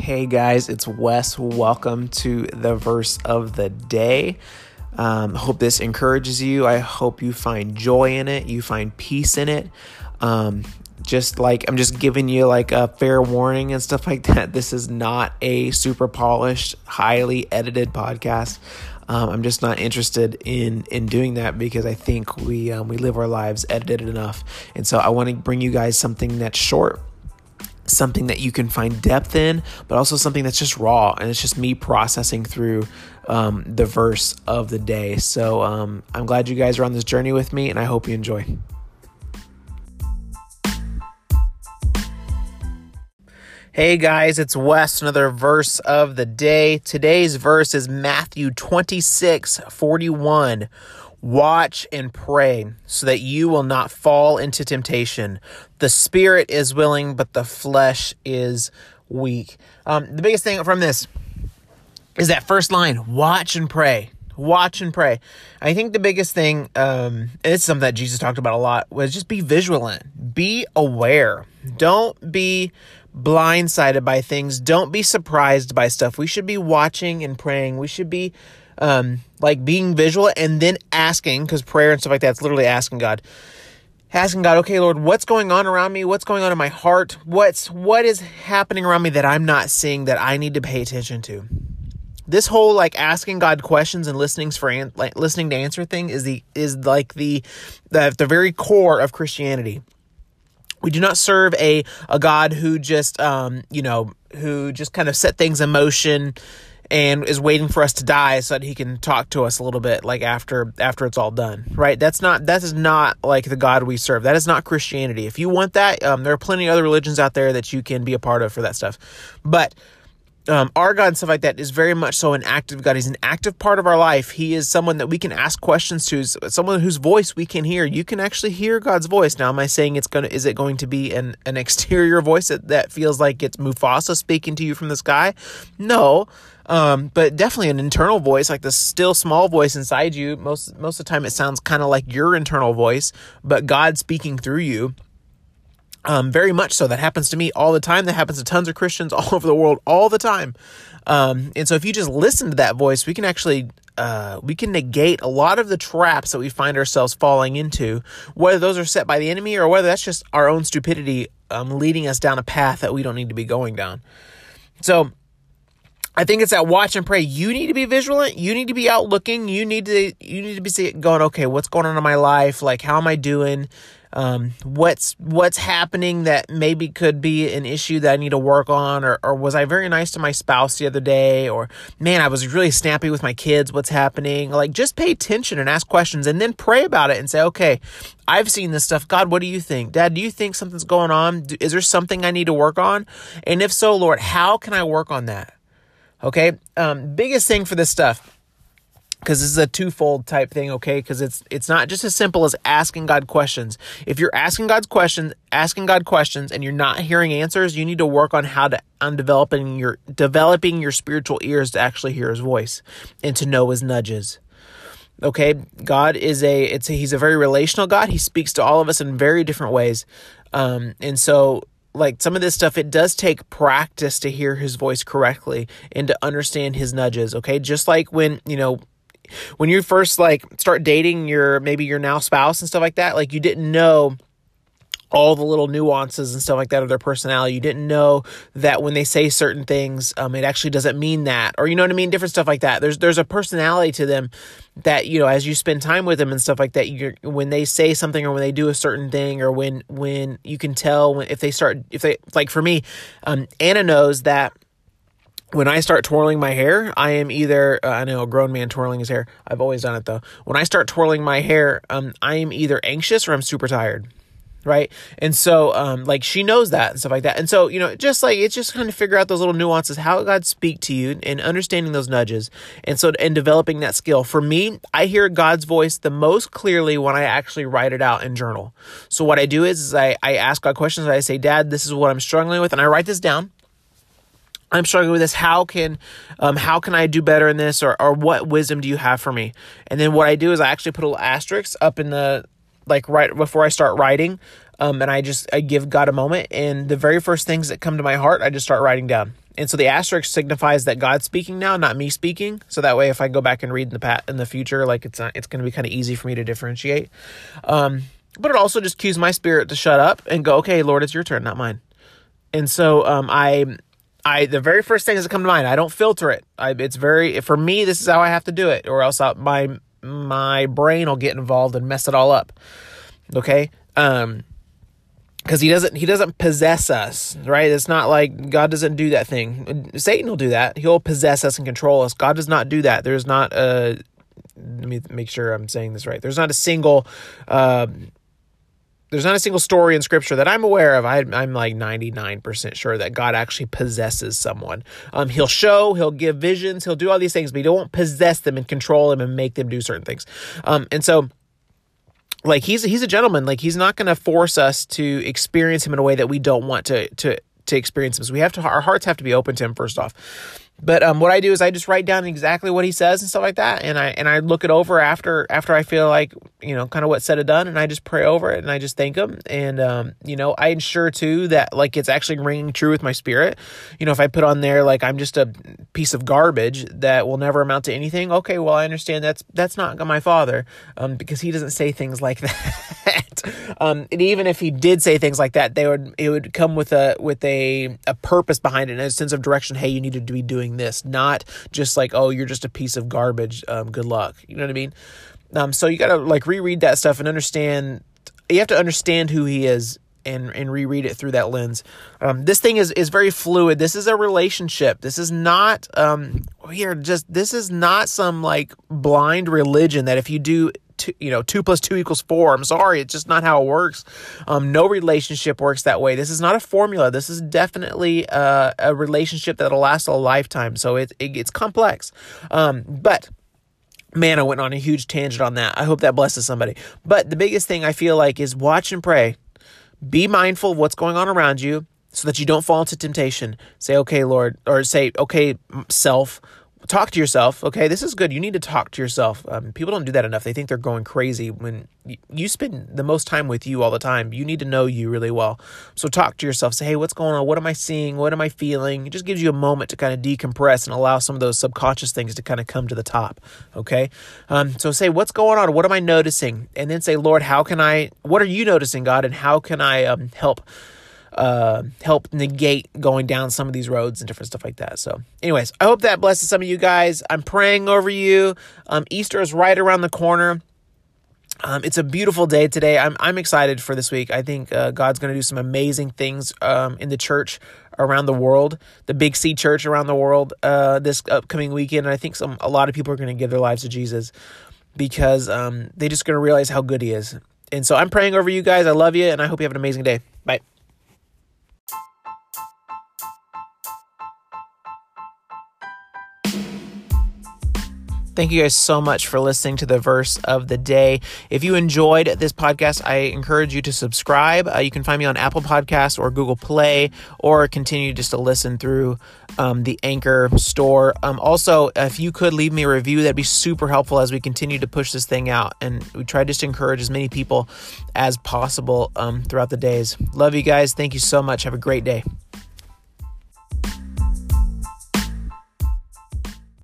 Hey guys, it's Wes. Welcome to the verse of the day. Um, hope this encourages you. I hope you find joy in it, you find peace in it. Um, just like I'm just giving you like a fair warning and stuff like that. This is not a super polished, highly edited podcast. Um, I'm just not interested in in doing that because I think we um, we live our lives edited enough, and so I want to bring you guys something that's short, something that you can find depth in, but also something that's just raw and it's just me processing through um, the verse of the day. So um, I'm glad you guys are on this journey with me, and I hope you enjoy. Hey guys, it's Wes, another verse of the day. Today's verse is Matthew 26 41. Watch and pray so that you will not fall into temptation. The spirit is willing, but the flesh is weak. Um, the biggest thing from this is that first line watch and pray. Watch and pray. I think the biggest thing, um, it's something that Jesus talked about a lot, was just be vigilant, be aware. Don't be blindsided by things. Don't be surprised by stuff. We should be watching and praying. We should be um, like being visual and then asking, because prayer and stuff like that's literally asking God. Asking God, okay, Lord, what's going on around me? What's going on in my heart? What's what is happening around me that I'm not seeing that I need to pay attention to? This whole like asking God questions and listening for an, like listening to answer thing is the is like the the the very core of Christianity. We do not serve a a God who just um you know who just kind of set things in motion and is waiting for us to die so that he can talk to us a little bit like after after it's all done right? That's not that is not like the god we serve. That is not christianity. If you want that um, there are plenty of other religions out there that you can be a part of for that stuff. But um, our God and stuff like that is very much so an active God. He's an active part of our life. He is someone that we can ask questions to, someone whose voice we can hear. You can actually hear God's voice. Now, am I saying it's gonna? Is it going to be an an exterior voice that, that feels like it's Mufasa speaking to you from the sky? No, um, but definitely an internal voice, like the still small voice inside you. Most most of the time, it sounds kind of like your internal voice, but God speaking through you. Um, very much so. That happens to me all the time. That happens to tons of Christians all over the world all the time. Um, and so if you just listen to that voice, we can actually uh, we can negate a lot of the traps that we find ourselves falling into, whether those are set by the enemy or whether that's just our own stupidity um, leading us down a path that we don't need to be going down. So I think it's that watch and pray. You need to be vigilant. You need to be out looking. You need to you need to be going. Okay, what's going on in my life? Like, how am I doing? Um, what's what's happening that maybe could be an issue that I need to work on, or, or was I very nice to my spouse the other day, or man, I was really snappy with my kids. What's happening? Like, just pay attention and ask questions, and then pray about it and say, okay, I've seen this stuff. God, what do you think? Dad, do you think something's going on? Is there something I need to work on? And if so, Lord, how can I work on that? Okay, um, biggest thing for this stuff because this is a twofold type thing okay? Because it's it's not just as simple as asking god questions. If you're asking god's questions asking god questions and you're not hearing answers you need to work on how to on developing your developing your spiritual ears to actually hear his voice and to know his nudges. Okay? God is a it's a, he's a very relational god. He speaks to all of us in very different ways. Um and so like some of this stuff it does take practice to hear his voice correctly and to understand his nudges okay? Just like when you know when you first like start dating your maybe your now spouse and stuff like that, like you didn't know all the little nuances and stuff like that of their personality. You didn't know that when they say certain things, um, it actually doesn't mean that, or you know what I mean, different stuff like that. There's there's a personality to them that you know as you spend time with them and stuff like that. You when they say something or when they do a certain thing or when when you can tell when if they start if they like for me, um, Anna knows that when I start twirling my hair, I am either uh, I know a grown man twirling his hair. I've always done it though. When I start twirling my hair, um, I am either anxious or I'm super tired, right? And so, um, like she knows that and stuff like that. And so, you know, just like it's just kind of figure out those little nuances, how God speak to you, and understanding those nudges, and so and developing that skill. For me, I hear God's voice the most clearly when I actually write it out in journal. So what I do is, is I I ask God questions. I say, Dad, this is what I'm struggling with, and I write this down I'm struggling with this. How can, um, how can I do better in this, or or what wisdom do you have for me? And then what I do is I actually put a little asterisk up in the, like right before I start writing, um, and I just I give God a moment, and the very first things that come to my heart, I just start writing down. and so the asterisk signifies that God's speaking now, not me speaking. So that way, if I go back and read in the pat in the future, like it's not, it's going to be kind of easy for me to differentiate. Um, but it also just cues my spirit to shut up and go, okay, Lord, it's your turn, not mine. And so um, I, I the very first things that come to mind, I don't filter it. I, it's very for me. This is how I have to do it, or else I, my my brain will get involved and mess it all up. Okay. Um, because he doesn't he doesn't possess us right it's not like god doesn't do that thing satan will do that he'll possess us and control us god does not do that there's not a let me make sure i'm saying this right there's not a single uh, there's not a single story in scripture that i'm aware of I, am like 99% sure that god actually possesses someone um, he'll show he'll give visions he'll do all these things but he won't possess them and control them and make them do certain things um, and so like he's he's a gentleman. Like he's not going to force us to experience him in a way that we don't want to to to experience him. So we have to our hearts have to be open to him first off. But um, what I do is I just write down exactly what he says and stuff like that, and I and I look it over after after I feel like you know kind of what's said and done, and I just pray over it and I just thank him, and um, you know I ensure too that like it's actually ringing true with my spirit. You know if I put on there like I'm just a piece of garbage that will never amount to anything, okay, well I understand that's that's not my father, um, because he doesn't say things like that. Um, and even if he did say things like that, they would it would come with a with a a purpose behind it and a sense of direction. Hey, you need to be doing this, not just like, oh, you're just a piece of garbage. Um, good luck. You know what I mean? Um, so you got to like reread that stuff and understand. You have to understand who he is and and reread it through that lens. Um, this thing is is very fluid. This is a relationship. This is not um are just this is not some like blind religion that if you do two, you know, two plus two equals four. I'm sorry, it's just not how it works. Um, no relationship works that way. This is not a formula. This is definitely uh, a relationship that'll last a lifetime. So it, it it's complex. Um, but man, I went on a huge tangent on that. I hope that blesses somebody. But the biggest thing I feel like is watch and pray. Be mindful of what's going on around you so that you don't fall into temptation. Say, okay, Lord, or say, okay, self, talk to yourself. Okay, this is good. You need to talk to yourself. Um, people don't do that enough. They think they're going crazy when you spend the most time with you all the time. You need to know you really well. So talk to yourself. Say, hey, what's going on? What am I seeing? What am I feeling? It just gives you a moment to kind of decompress and allow some of those subconscious things to kind of come to the top. Okay, um, so say, what's going on? What am I noticing? And then say, Lord, how can I? What are you noticing, God? And how can I um, help? Uh, help negate going down some of these roads and different stuff like that. So, anyways, I hope that blesses some of you guys. I'm praying over you. Um, Easter is right around the corner. Um, it's a beautiful day today. I'm I'm excited for this week. I think uh, God's going to do some amazing things um, in the church around the world, the Big C Church around the world uh, this upcoming weekend. And I think some a lot of people are going to give their lives to Jesus because um, they're just going to realize how good He is. And so I'm praying over you guys. I love you, and I hope you have an amazing day. Bye. Thank you guys so much for listening to the verse of the day. If you enjoyed this podcast, I encourage you to subscribe. Uh, you can find me on Apple Podcasts or Google Play, or continue just to listen through um, the Anchor store. Um, also, if you could leave me a review, that'd be super helpful as we continue to push this thing out. And we try just to encourage as many people as possible um, throughout the days. Love you guys. Thank you so much. Have a great day.